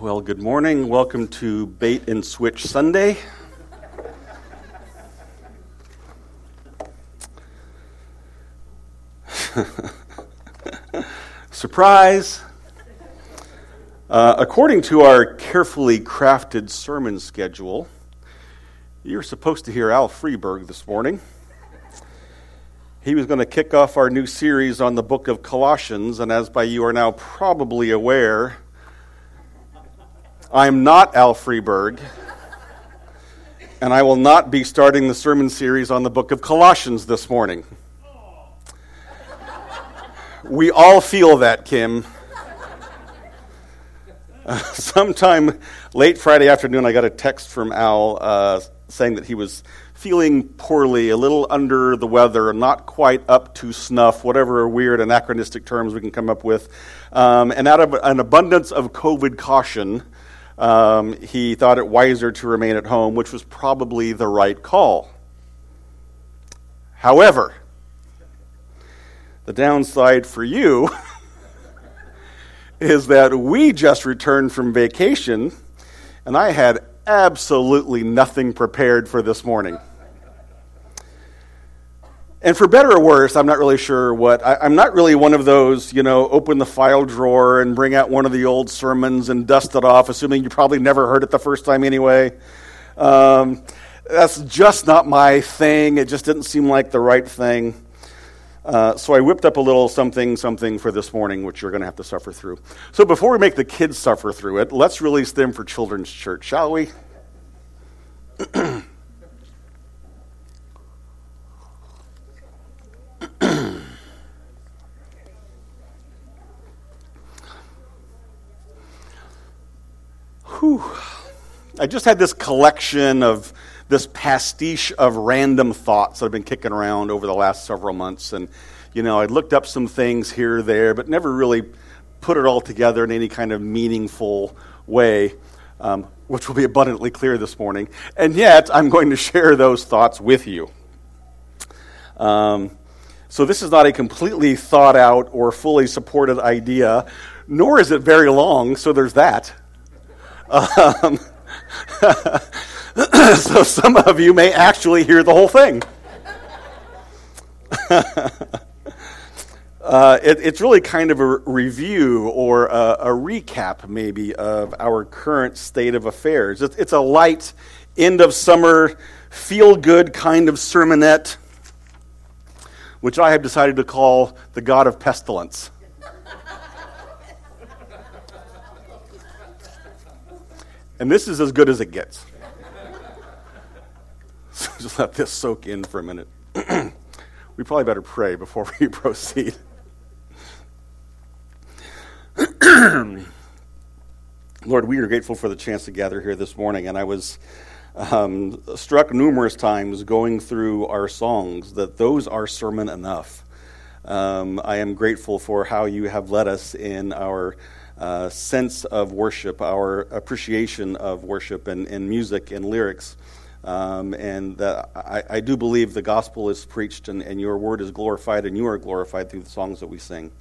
Well, good morning. Welcome to Bait and Switch Sunday. Surprise! Uh, according to our carefully crafted sermon schedule, you're supposed to hear Al Freeberg this morning. He was going to kick off our new series on the book of Colossians, and as by you are now probably aware, I am not Al Freeberg, and I will not be starting the sermon series on the book of Colossians this morning. We all feel that, Kim. Uh, sometime late Friday afternoon, I got a text from Al uh, saying that he was feeling poorly, a little under the weather, not quite up to snuff, whatever weird anachronistic terms we can come up with. Um, and out of an abundance of COVID caution, um, he thought it wiser to remain at home, which was probably the right call. However, the downside for you is that we just returned from vacation, and I had absolutely nothing prepared for this morning. And for better or worse, I'm not really sure what. I, am not really one of those, you know, open the file drawer and bring out one of the old sermons and dust it off, assuming you probably never heard it the first time anyway. Um, that's just not my thing. It just didn't seem like the right thing. Uh, so I whipped up a little something, something for this morning, which you're going to have to suffer through. So before we make the kids suffer through it, let's release them for Children's Church, shall we? I just had this collection of this pastiche of random thoughts that I've been kicking around over the last several months. And, you know, I looked up some things here or there, but never really put it all together in any kind of meaningful way, um, which will be abundantly clear this morning. And yet, I'm going to share those thoughts with you. Um, so, this is not a completely thought out or fully supported idea, nor is it very long, so there's that. Um, so some of you may actually hear the whole thing. uh, it, it's really kind of a review or a, a, recap, maybe, of our current state of affairs. It, it's a light, end of summer, feel good kind of sermonette, which I have decided to call the God of Pestilence. And this is as good as it gets. So just let this soak in for a minute. we probably better pray before we proceed. Lord, we are grateful for the chance to gather here this morning, and I was um, struck numerous times going through our songs that those are sermon enough. Um, I am grateful for how you have led us in our uh, sense of worship, our appreciation of worship and, and music and lyrics. Um, and I, I, do believe the gospel is preached and, and, your word is glorified and you are glorified through the songs that we sing.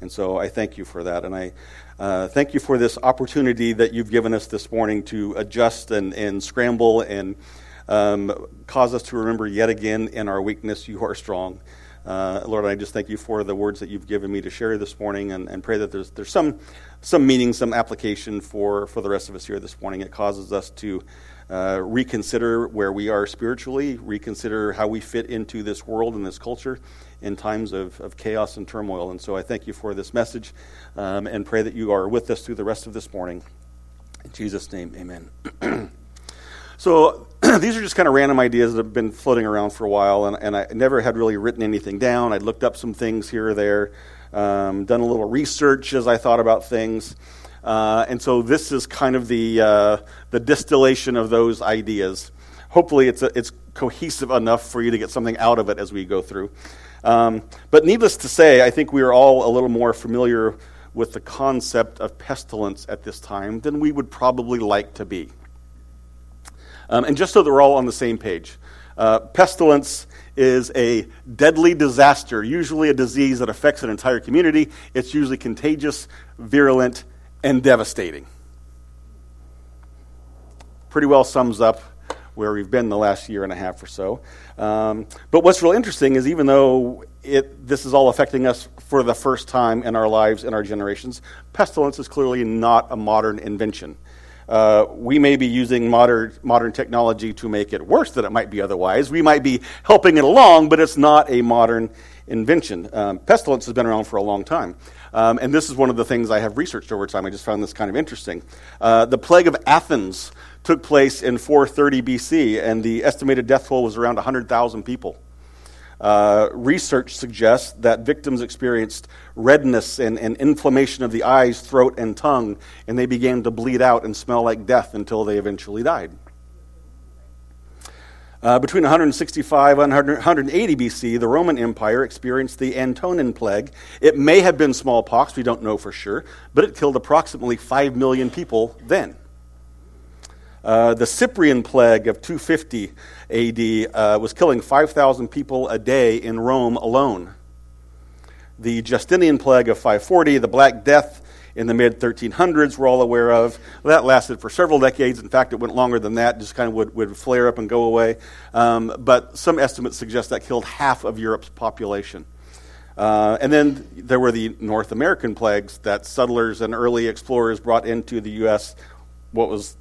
And so I thank you for that. And I uh, thank you for this opportunity that you've given us this morning to adjust and, and scramble and um, cause us to remember yet again in our weakness, you are strong. Uh, Lord, I just thank you for the words that you've given me to share this morning and, and pray that there's, there's some, some meaning, some application for, for the rest of us here this morning. It causes us to uh, reconsider where we are spiritually, reconsider how we fit into this world and this culture in times of, of chaos and turmoil. And so I thank you for this message um, and pray that you are with us through the rest of this morning. In Jesus' name, amen. so these are just kind of random ideas that have been floating around for a while, and, and I never had really written anything down. I'd looked up some things here or there, um, done a little research as I thought about things. Uh, and so this is kind of the, uh, the distillation of those ideas. Hopefully, it's, a, it's cohesive enough for you to get something out of it as we go through. Um, but needless to say, I think we are all a little more familiar with the concept of pestilence at this time than we would probably like to be. Um, and just so that we're all on the same page, uh, pestilence is a deadly disaster, usually a disease that affects an entire community. It's usually contagious, virulent, and devastating. pretty well sums up where we've been the last year and a half or so. Um, but what's real interesting is even though it, this is all affecting us for the first time in our lives, in our generations, pestilence is clearly not a modern invention. Uh, we may be using modern, modern technology to make it worse than it might be otherwise. We might be helping it along, but it's not a modern invention. Um, pestilence has been around for a long time. Um, and this is one of the things I have researched over time. I just found this kind of interesting. Uh, the plague of Athens took place in 430 BC, and the estimated death toll was around 100,000 people. Uh, research suggests that victims experienced redness and, and, inflammation of the eyes, throat, and tongue, and they began to bleed out and smell like death until they eventually died. Uh, between 165 and 180 BC, the Roman Empire experienced the Antonine Plague. It may have been smallpox, we don't know for sure, but it killed approximately 5 million people then. Uh, the Cyprian plague of 250 AD uh, was killing 5,000 people a day in Rome alone. The Justinian plague of 540, the Black Death in the mid 1300s, we're all aware of. Well, that lasted for several decades. In fact, it went longer than that, just kind of would, would flare up and go away. Um, but some estimates suggest that killed half of Europe's population. Uh, and then there were the North American plagues that settlers and early explorers brought into the U.S., what was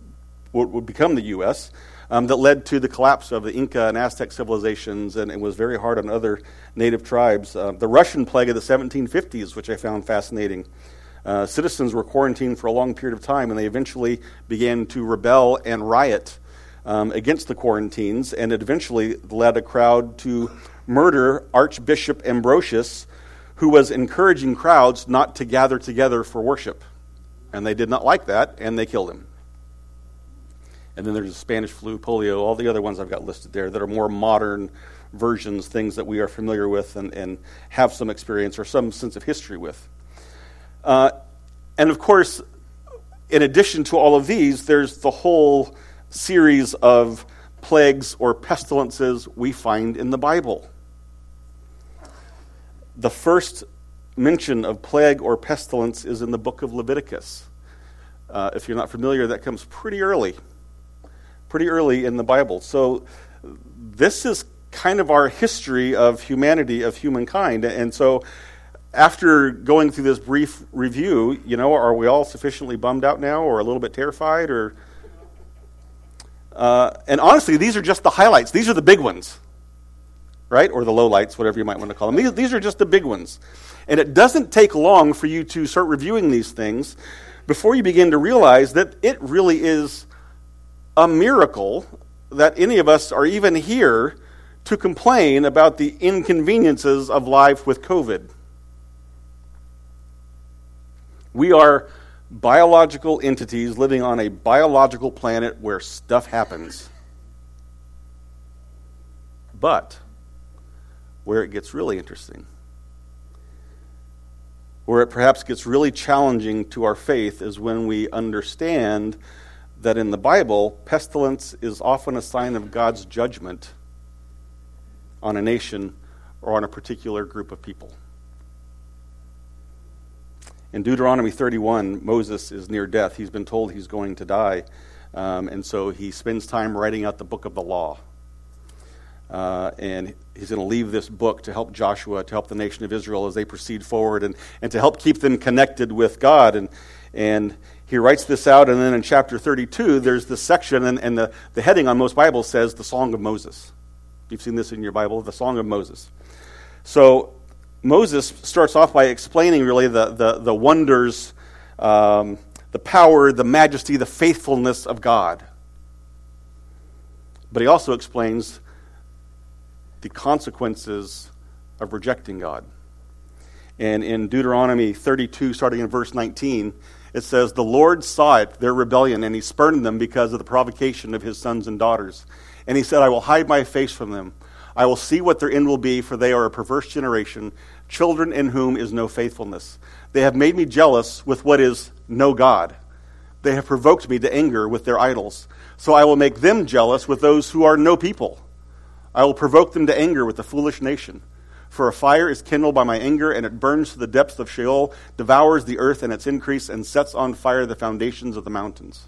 what would become the U.S., um, that led to the collapse of the Inca and Aztec civilizations, and it was very hard on other native tribes. Uh, the Russian plague of the 1750s, which I found fascinating. Uh, citizens were quarantined for a long period of time, and they eventually began to rebel and riot um, against the quarantines, and it eventually led a crowd to murder Archbishop Ambrosius, who was encouraging crowds not to gather together for worship. And they did not like that, and they killed him. And then there's the Spanish flu, polio, all the other ones I've got listed there that are more modern versions, things that we are familiar with and, and have some experience or some sense of history with. Uh, and of course, in addition to all of these, there's the whole series of plagues or pestilences we find in the Bible. The first mention of plague or pestilence is in the book of Leviticus. Uh, if you're not familiar, that comes pretty early pretty early in the Bible. So this is kind of our history of humanity, of humankind. And so after going through this brief review, you know, are we all sufficiently bummed out now or a little bit terrified or uh, and honestly, these are just the highlights. These are the big ones, right? Or the lowlights, whatever you might want to call them. These, these are just the big ones. And it doesn't take long for you to start reviewing these things before you begin to realize that it really is a miracle that any of us are even here to complain about the inconveniences of life with COVID. We are biological entities living on a biological planet where stuff happens. But where it gets really interesting, where it perhaps gets really challenging to our faith, is when we understand that in the Bible, pestilence is often a sign of God's judgment on a nation or on a particular group of people. In Deuteronomy 31, Moses is near death. He's been told he's going to die. Um, and so he spends time writing out the book of the law. Uh, and he's going to leave this book to help Joshua, to help the nation of Israel as they proceed forward, and, and to help keep them connected with God. And, and he writes this out, and then in chapter 32, there's this section, and, and the, the heading on most Bibles says the Song of Moses. You've seen this in your Bible, the Song of Moses. So Moses starts off by explaining really the, the, the wonders, um, the power, the majesty, the faithfulness of God. But he also explains the consequences of rejecting God. And in Deuteronomy 32, starting in verse 19, it says, The Lord saw it, their rebellion, and he spurned them because of the provocation of his sons and daughters. And he said, I will hide my face from them. I will see what their end will be, for they are a perverse generation, children in whom is no faithfulness. They have made me jealous with what is no God. They have provoked me to anger with their idols. So I will make them jealous with those who are no people. I will provoke them to anger with the foolish nation. For a fire is kindled by my anger, and it burns to the depths of Sheol, devours the earth and its increase, and sets on fire the foundations of the mountains.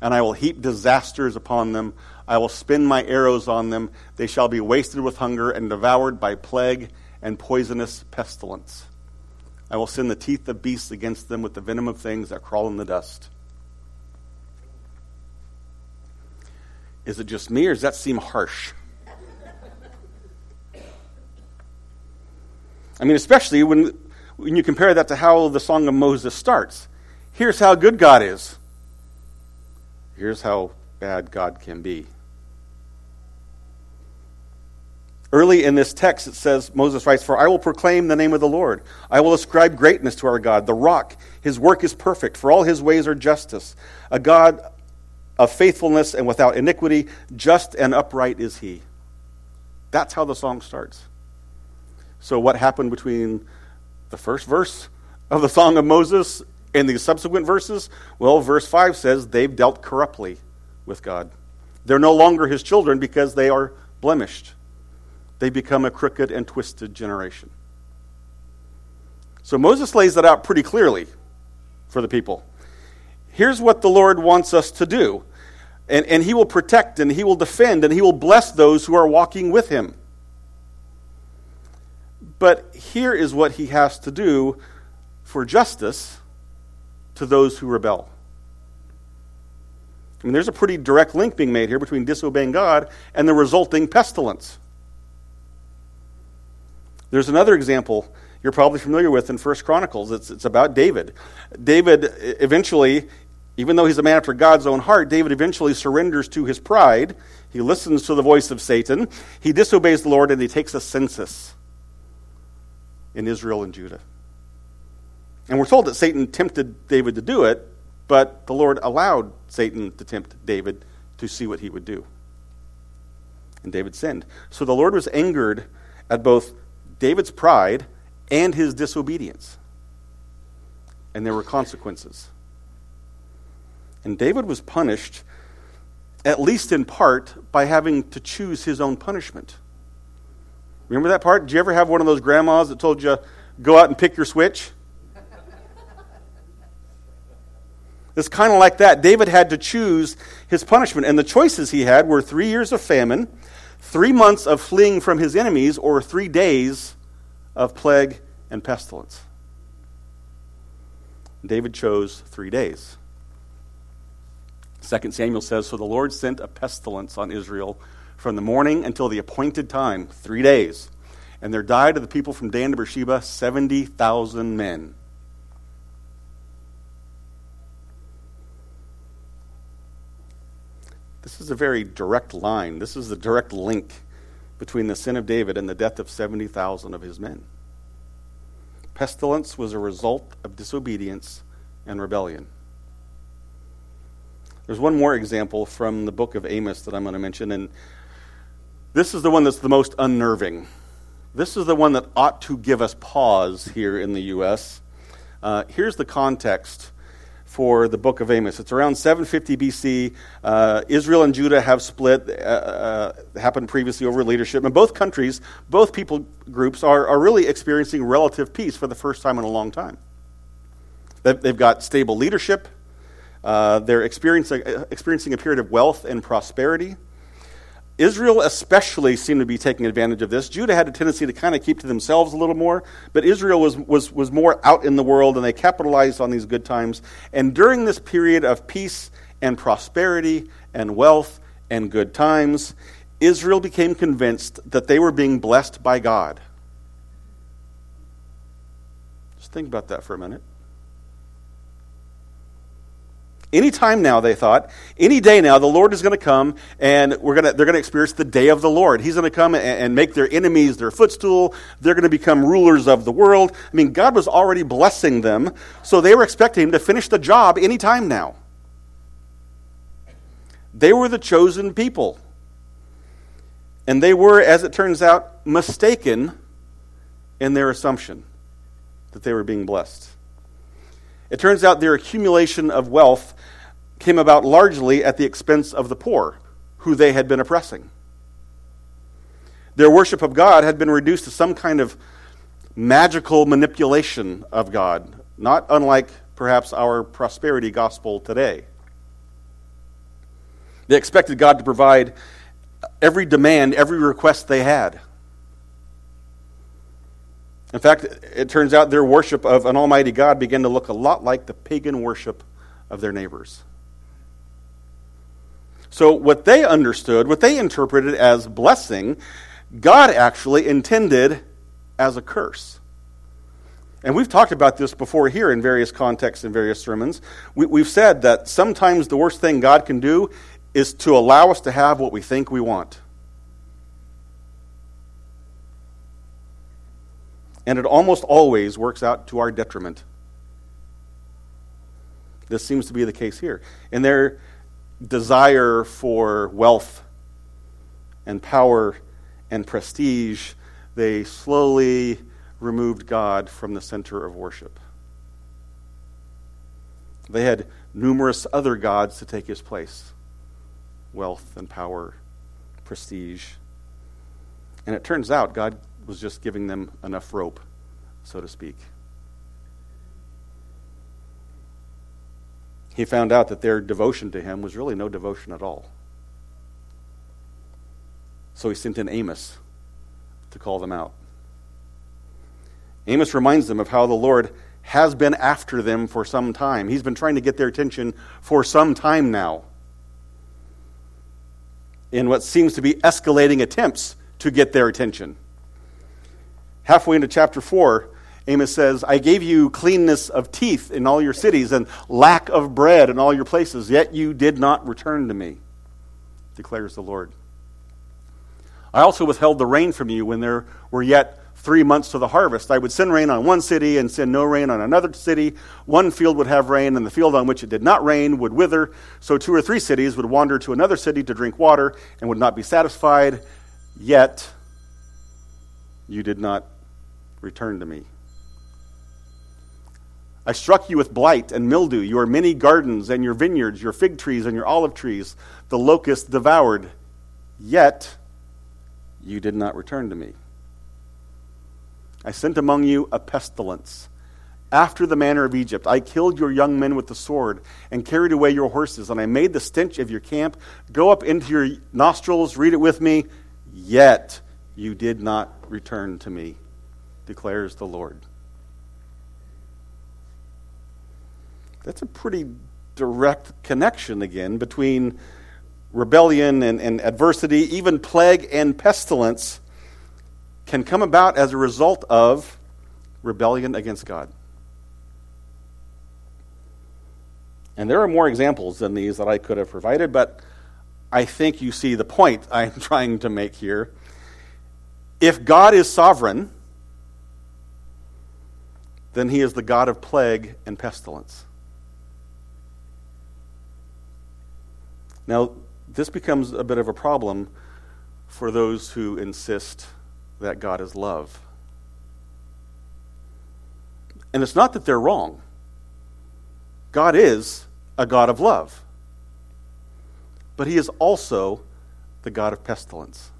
and I will heap disasters upon them. I will spin my arrows on them. They shall be wasted with hunger and devoured by plague and poisonous pestilence. I will send the teeth of beasts against them with the venom of things that crawl in the dust. Is it just me, or does that seem harsh? I mean, especially when, when you compare that to how the Song of Moses starts. Here's how good God is. Here's how bad God can be. Early in this text, it says, Moses writes, For I will proclaim the name of the Lord. I will ascribe greatness to our God, the rock. His work is perfect, for all his ways are justice. A God of faithfulness and without iniquity, just and upright is he. That's how the song starts. So, what happened between the first verse of the Song of Moses and the subsequent verses? Well, verse 5 says they've dealt corruptly with God. They're no longer his children because they are blemished. They become a crooked and twisted generation. So Moses lays that out pretty clearly for the people. Here's what the Lord wants us to do. And, and he will protect and he will defend and he will bless those who are walking with him. But here is what he has to do for justice to those who rebel. I mean, there's a pretty direct link being made here between disobeying God and the resulting pestilence. There's another example you're probably familiar with in First Chronicles. It's, it's about David. David eventually, even though he's a man after God's own heart, David eventually surrenders to his pride. He listens to the voice of Satan. He disobeys the Lord and he takes a census in Israel and Judah. And we're told that Satan tempted David to do it, but the Lord allowed Satan to tempt David to see what he would do. And David sinned. So the Lord was angered at both David's pride and his disobedience. And there were consequences. And David was punished, at least in part, by having to choose his own punishment. Remember that part? Did you ever have one of those grandmas that told you, go out and pick your switch? It's kind of like that. David had to choose his punishment, and the choices he had were three years of famine, three months of fleeing from his enemies, or three days of plague and pestilence. David chose three days. 2 Samuel says So the Lord sent a pestilence on Israel from the morning until the appointed time, three days. And there died of the people from Dan to Beersheba 70,000 men. This is a very direct line. This is the direct link between the sin of David and the death of 70,000 of his men. Pestilence was a result of disobedience and rebellion. There's one more example from the book of Amos that I'm going to mention, and this is the one that's the most unnerving. This is the one that ought to give us pause here in the U.S. Uh, here's the context for the book of Amos. It's around 750 BC. Uh, Israel and Judah have split, uh, uh, happened previously over leadership. And both countries, both people groups, are, are really experiencing relative peace for the first time in a long time. They've, they've got stable leadership, uh, they're experiencing, experiencing a period of wealth and prosperity. Israel especially seemed to be taking advantage of this. Judah had a tendency to kind of keep to themselves a little more, but Israel was, was, was more out in the world and they capitalized on these good times. And during this period of peace and prosperity and wealth and good times, Israel became convinced that they were being blessed by God. Just think about that for a minute. Any time now, they thought, any day now, the Lord is going to come and we're going to, they're going to experience the day of the Lord. He's going to come and, and make their enemies their footstool. They're going to become rulers of the world. I mean, God was already blessing them, so they were expecting Him to finish the job any time now. They were the chosen people. And they were, as it turns out, mistaken in their assumption that they were being blessed. It turns out their accumulation of wealth came about largely at the expense of the poor, who they had been oppressing. Their worship of God had been reduced to some kind of magical manipulation of God, not unlike perhaps our prosperity gospel today. They expected God to provide every demand, every request they had. In fact, it turns out their worship of an almighty God began to look a lot like the pagan worship of their neighbors. So, what they understood, what they interpreted as blessing, God actually intended as a curse. And we've talked about this before here in various contexts and various sermons. We, have said that sometimes the worst thing God can do is to allow us to have what we think we want. And it almost always works out to our detriment. This seems to be the case here. In their desire for wealth and power and prestige, they slowly removed God from the center of worship. They had numerous other gods to take his place wealth and power, prestige. And it turns out God was just giving them enough rope, so to speak. He found out that their devotion to him was really no devotion at all. So he sent in Amos to call them out. Amos reminds them of how the Lord has been after them for some time. He's been trying to get their attention for some time now. In what seems to be escalating attempts to get their attention. Halfway into chapter 4, Amos says, I gave you cleanness of teeth in all your cities and lack of bread in all your places, yet you did not return to me, declares the Lord. I also withheld the rain from you when there were yet three months to the harvest. I would send rain on one city and send no rain on another city. One field would have rain, and the field on which it did not rain would wither. So two or three cities would wander to another city to drink water and would not be satisfied. Yet you did not return to me. I struck you with blight and mildew, your many gardens and your vineyards, your fig trees and your olive trees, the locust devoured. Yet you did not return to me. I sent among you a pestilence. After the manner of Egypt, I killed your young men with the sword and carried away your horses, and I made the stench of your camp go up into your nostrils. Read it with me. Yet you did not return to me, declares the Lord. That's a pretty direct connection again between rebellion and, and adversity, even plague and pestilence can come about as a result of rebellion against God. And there are more examples than these that I could have provided, but I think you see the point I'm trying to make here. If God is sovereign, then he is the God of plague and pestilence. Now, this becomes a bit of a problem for those who insist that God is love. And it's not that they're wrong. God is a God of love. But he is also the God of pestilence.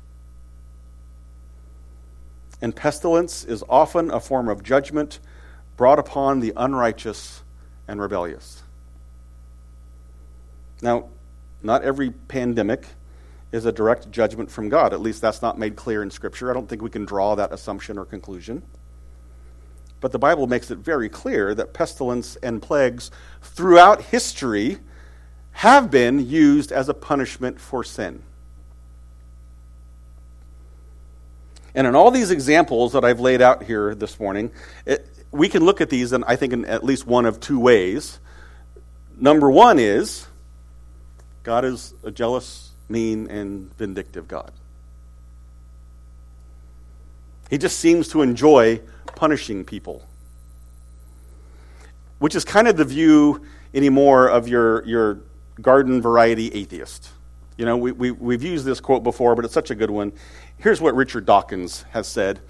And pestilence is often a form of judgment brought upon the unrighteous and rebellious. Now, not every pandemic is a direct judgment from God. At least that's not made clear in Scripture. I don't think we can draw that assumption or conclusion. But the Bible makes it very clear that pestilence and plagues throughout history have been used as a punishment for sin. And in all these examples that I've laid out here this morning, it, we can look at these, and I think in at least one of two ways. Number one is God is a jealous, mean, and vindictive God. He just seems to enjoy punishing people, which is kind of the view anymore of your, your garden variety atheist. You know, we, we, we've used this quote before, but it's such a good one. Here's what Richard Dawkins has said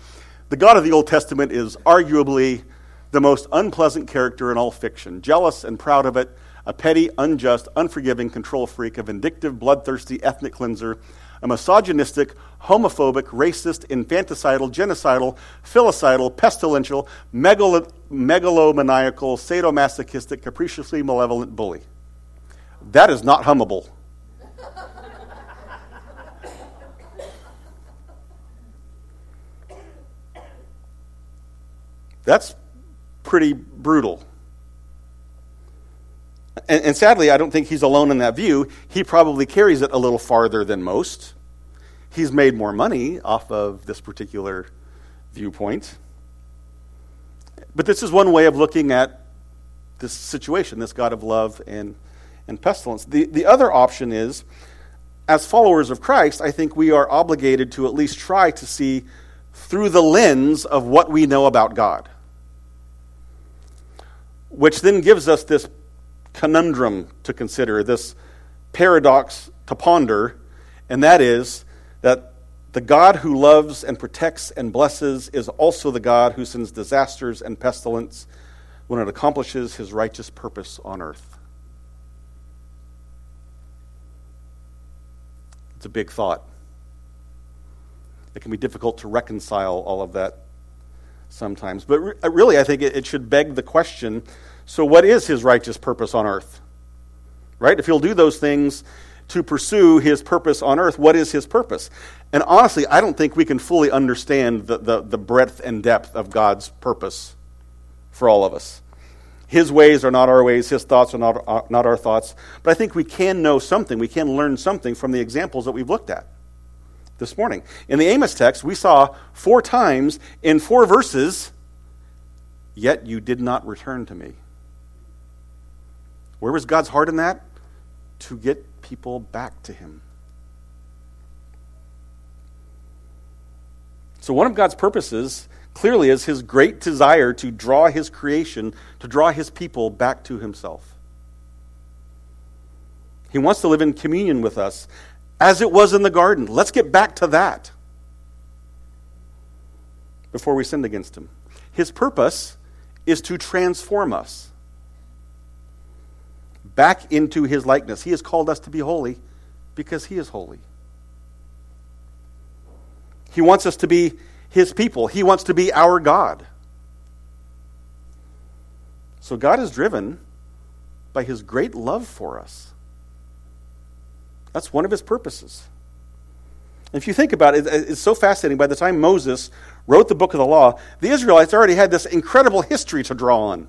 The God of the Old Testament is arguably the most unpleasant character in all fiction, jealous and proud of it a petty, unjust, unforgiving control freak, a vindictive, bloodthirsty ethnic cleanser, a misogynistic, homophobic, racist, infanticidal, genocidal, filicidal, pestilential, megal- megalomaniacal, sadomasochistic, capriciously malevolent bully. That is not hummable. That's pretty brutal. And, and, sadly, I don't think he's alone in that view. He probably carries it a little farther than most. He's made more money off of this particular viewpoint. But this is one way of looking at this situation, this God of love and, and pestilence. The, the other option is, as followers of Christ, I think we are obligated to at least try to see through the lens of what we know about God. Which then gives us this conundrum to consider, this paradox to ponder, and that is that the God who loves and protects and blesses is also the God who sends disasters and pestilence when it accomplishes his righteous purpose on earth. It's a big thought. It can be difficult to reconcile all of that sometimes. But re- uh, really, I think it, it should beg the question so, what is his righteous purpose on earth? Right? If he'll do those things to pursue his purpose on earth, what is his purpose? And honestly, I don't think we can fully understand the, the, the, breadth and depth of God's purpose for all of us. His ways are not our ways, his thoughts are not, are not our thoughts. But I think we can know something, we can learn something from the examples that we've looked at this morning. In the Amos text, we saw four times in four verses, yet you did not return to me. Where was God's heart in that? To get people back to Him. So, one of God's purposes clearly is His great desire to draw His creation, to draw His people back to Himself. He wants to live in communion with us as it was in the garden. Let's get back to that before we sinned against Him. His purpose is to transform us back into his likeness. He has called us to be holy because he is holy. He wants us to be his people, he wants to be our God. So God is driven by his great love for us. That's one of his purposes. If you think about it, it's so fascinating. By the time Moses wrote the book of the law, the Israelites already had this incredible history to draw on.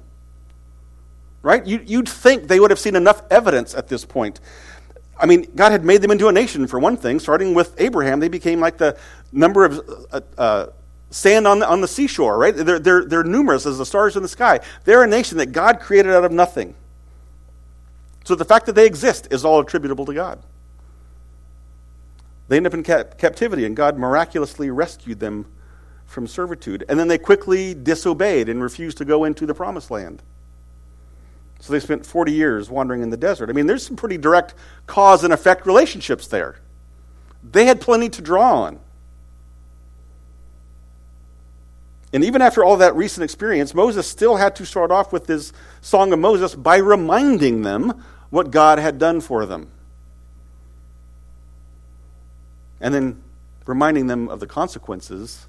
Right? You, would think they would have seen enough evidence at this point. I mean, God had made them into a nation, for one thing. Starting with Abraham, they became like the number of uh, uh, sand on the, on the seashore, right? They're, they're, they're numerous as the stars in the sky. They're a nation that God created out of nothing. So the fact that they exist is all attributable to God. They end up in cap- captivity, and God miraculously rescued them from servitude. And then they quickly disobeyed and refused to go into the promised land. So they spent 40 years wandering in the desert. I mean, there's some pretty direct cause and effect relationships there. They had plenty to draw on. And even after all that recent experience, Moses still had to start off with his Song of Moses by reminding them what God had done for them. And then reminding them of the consequences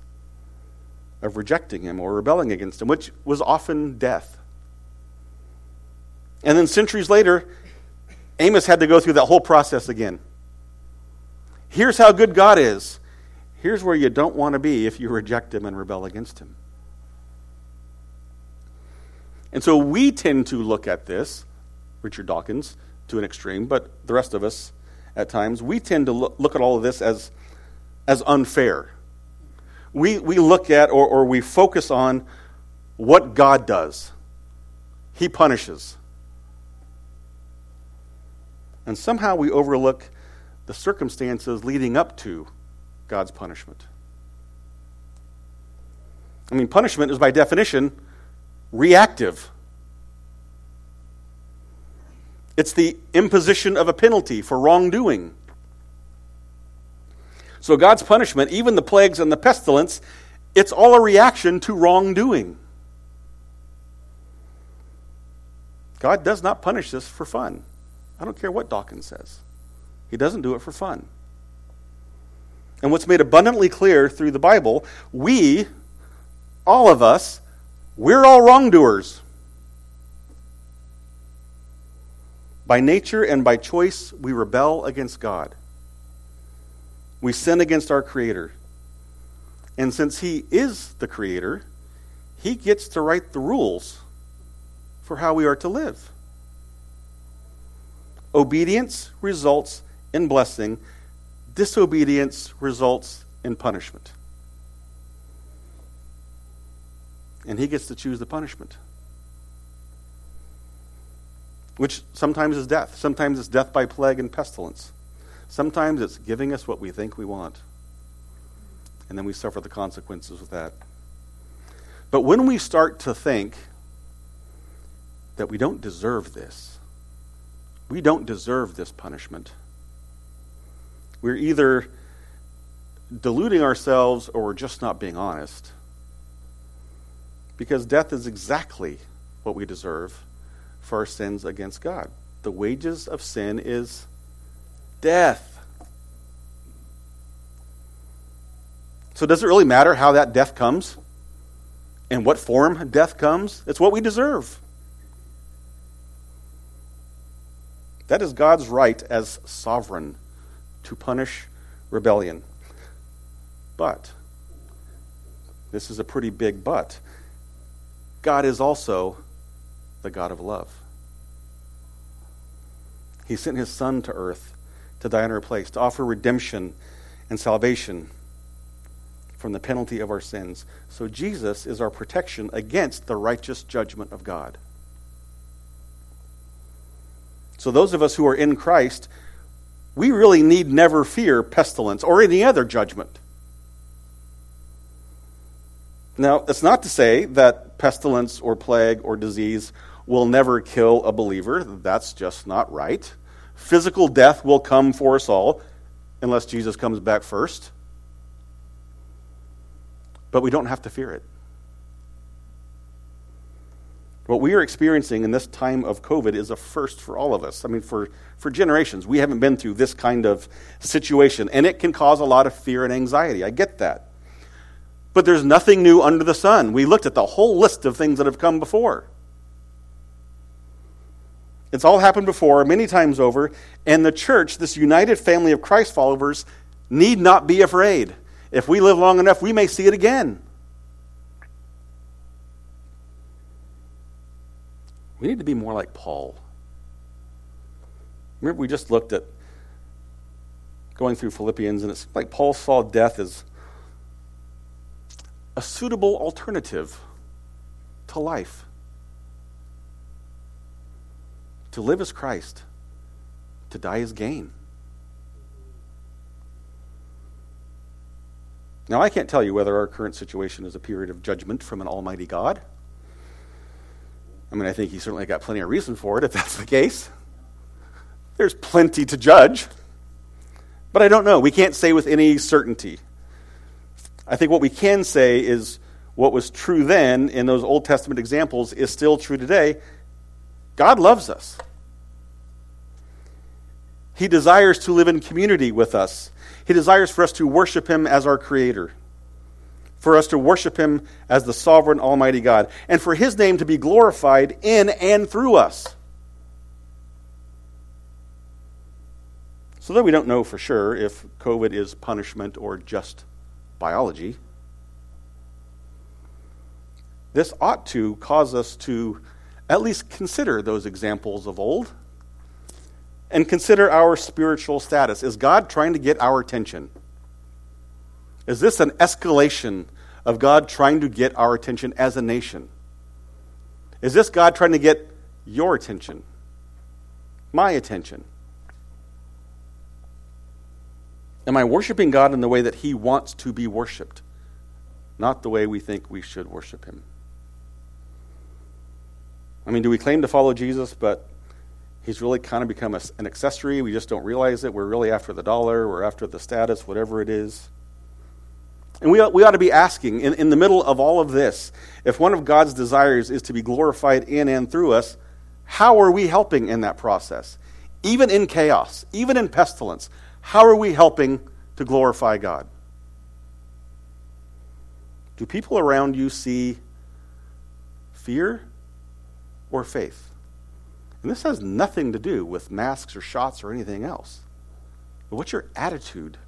of rejecting him or rebelling against him, which was often death. And then centuries later, Amos had to go through that whole process again. Here's how good God is. Here's where you don't want to be if you reject Him and rebel against Him. And so we tend to look at this, Richard Dawkins, to an extreme, but the rest of us at times, we tend to look, look at all of this as, as unfair. We, we look at or, or we focus on what God does. He punishes. And somehow we overlook the circumstances leading up to God's punishment. I mean, punishment is by definition reactive. It's the imposition of a penalty for wrongdoing. So, God's punishment, even the plagues and the pestilence, it's all a reaction to wrongdoing. God does not punish this for fun. I don't care what Dawkins says. He doesn't do it for fun. And what's made abundantly clear through the Bible, we, all of us, we're all wrongdoers. By nature and by choice, we rebel against God. We sin against our Creator. And since He is the Creator, he gets to write the rules for how we are to live. Obedience results in blessing, disobedience results in punishment. And he gets to choose the punishment, which sometimes is death. Sometimes it's death by plague and pestilence. Sometimes it's giving us what we think we want. And then we suffer the consequences of that. But when we start to think that we don't deserve this, we don't deserve this punishment, we're either deluding ourselves or we're just not being honest. Because death is exactly what we deserve for our sins against God. The wages of sin is death. So, does it really matter how that death comes? In what form death comes? It's what we deserve. That is God's right as sovereign to punish rebellion. But, this is a pretty big but, God is also the God of love. He sent his Son to earth to die in our place, to offer redemption and salvation from the penalty of our sins. So Jesus is our protection against the righteous judgment of God. So those of us who are in Christ, we really need never fear pestilence or any other judgment. Now, it's not to say that pestilence or plague or disease will never kill a believer. That's just not right. Physical death will come for us all unless Jesus comes back first. But we don't have to fear it. What we are experiencing in this time of COVID is a first for all of us. I mean, for, for generations, we haven't been through this kind of situation, and it can cause a lot of fear and anxiety. I get that. But there's nothing new under the sun. We looked at the whole list of things that have come before. It's all happened before, many times over, and the church, this united family of Christ followers, need not be afraid. If we live long enough, we may see it again. We need to be more like Paul. Remember, we just looked at going through Philippians, and it's like Paul saw death as a suitable alternative to life. To live as Christ, to die as gain. Now, I can't tell you whether our current situation is a period of judgment from an almighty God. I mean, I think he certainly got plenty of reason for it if that's the case. There's plenty to judge. But I don't know. We can't say with any certainty. I think what we can say is what was true then in those Old Testament examples is still true today. God loves us. He desires to live in community with us. He desires for us to worship Him as our Creator, for us to worship Him as the sovereign, Almighty God, and for His name to be glorified in and through us. So, though we don't know for sure if COVID is punishment or just biology, this ought to cause us to at least consider those examples of old and consider our spiritual status. Is God trying to get our attention? Is this an escalation of God trying to get our attention as a nation? Is this God trying to get your attention? My attention? Am I worshiping God in the way that He wants to be worshiped, not the way we think we should worship Him? I mean, do we claim to follow Jesus, but He's really kind of become a, an accessory. We just don't realize it. We're really after the dollar, we're after the status, whatever it is. And we ought, we ought to be asking, in, in the middle of all of this, if one of God's desires is to be glorified in and through us, how are we helping in that process? Even in chaos, even in pestilence, how are we helping to glorify God? Do people around you see fear or faith? And this has nothing to do with masks or shots or anything else. But what's your attitude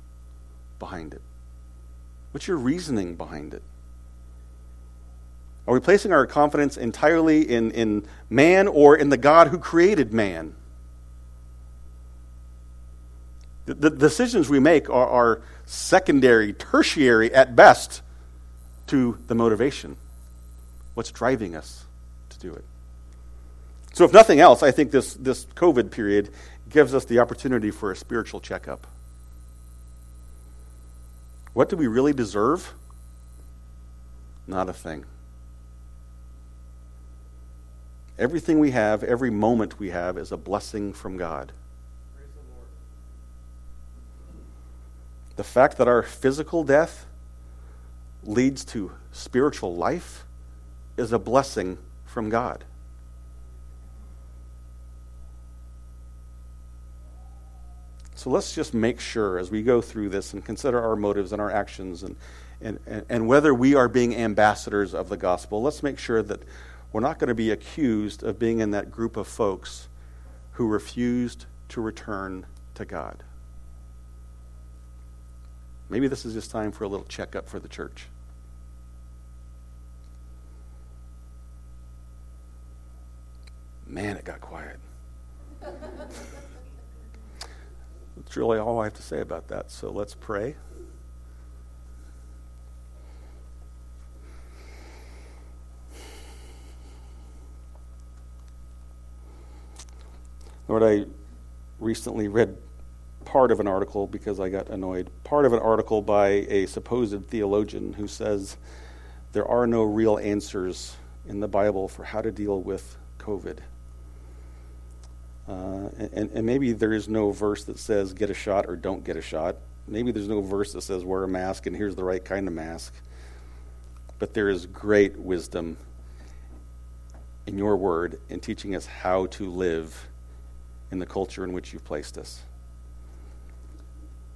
behind it? What's your reasoning behind it? Are we placing our confidence entirely in, in man or in the God who created man? The, the decisions we make are, are secondary, tertiary at best to the motivation. What's driving us to do it? So, if nothing else, I think this, this COVID period gives us the opportunity for a spiritual checkup. What do we really deserve? Not a thing. Everything we have, every moment we have, is a blessing from God. The fact that our physical death leads to spiritual life is a blessing from God. So let's just make sure as we go through this and consider our motives and our actions and, and, and, whether we are being ambassadors of the gospel, let's make sure that we're not going to be accused of being in that group of folks who refused to return to God. Maybe this is just time for a little checkup for the church. Man, it got quiet. That's really all I have to say about that. So let's pray. Lord, I recently read part of an article because I got annoyed. Part of an article by a supposed theologian who says there are no real answers in the Bible for how to deal with COVID. Uh, and, and maybe there is no verse that says get a shot or don't get a shot. Maybe there's no verse that says wear a mask and here's the right kind of mask. But there is great wisdom in your word in teaching us how to live in the culture in which you've placed us.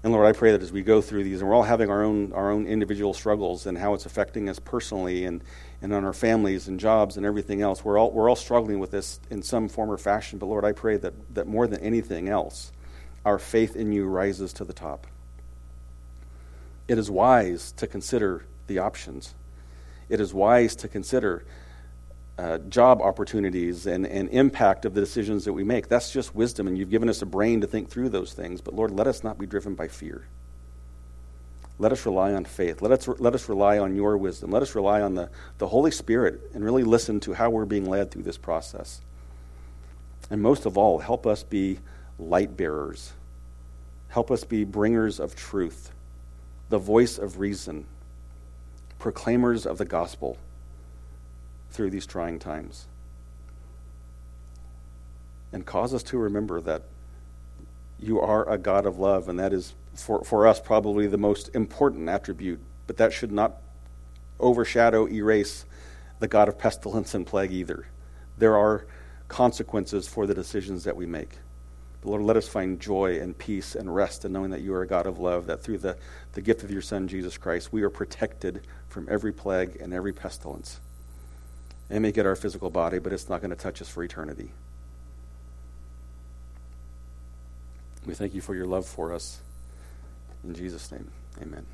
And Lord, I pray that as we go through these, and we're all having our own our own individual struggles and how it's affecting us personally and, and on our families and jobs and everything else, we're all we're all struggling with this in some form or fashion. But Lord, I pray that, that more than anything else, our faith in you rises to the top. It is wise to consider the options. It is wise to consider uh, job opportunities and, and impact of the decisions that we make. That's just wisdom, and you've given us a brain to think through those things. But Lord, let us not be driven by fear. Let us rely on faith. Let us, let us rely on your wisdom. Let us rely on the, the Holy Spirit and really listen to how we're being led through this process. And most of all, help us be light bearers. Help us be bringers of truth, the voice of reason, proclaimers of the gospel through these trying times. And cause us to remember that you are a God of love, and that is, for, for us, probably the most important attribute, but that should not overshadow, erase the God of pestilence and plague either. There are consequences for the decisions that we make. But Lord, let us find joy and peace and rest in knowing that you are a God of love, that through the, the gift of your Son, Jesus Christ, we are protected from every plague and every pestilence. It may get our physical body, but it's not going to touch us for eternity. We thank you for your love for us. In Jesus' name, amen.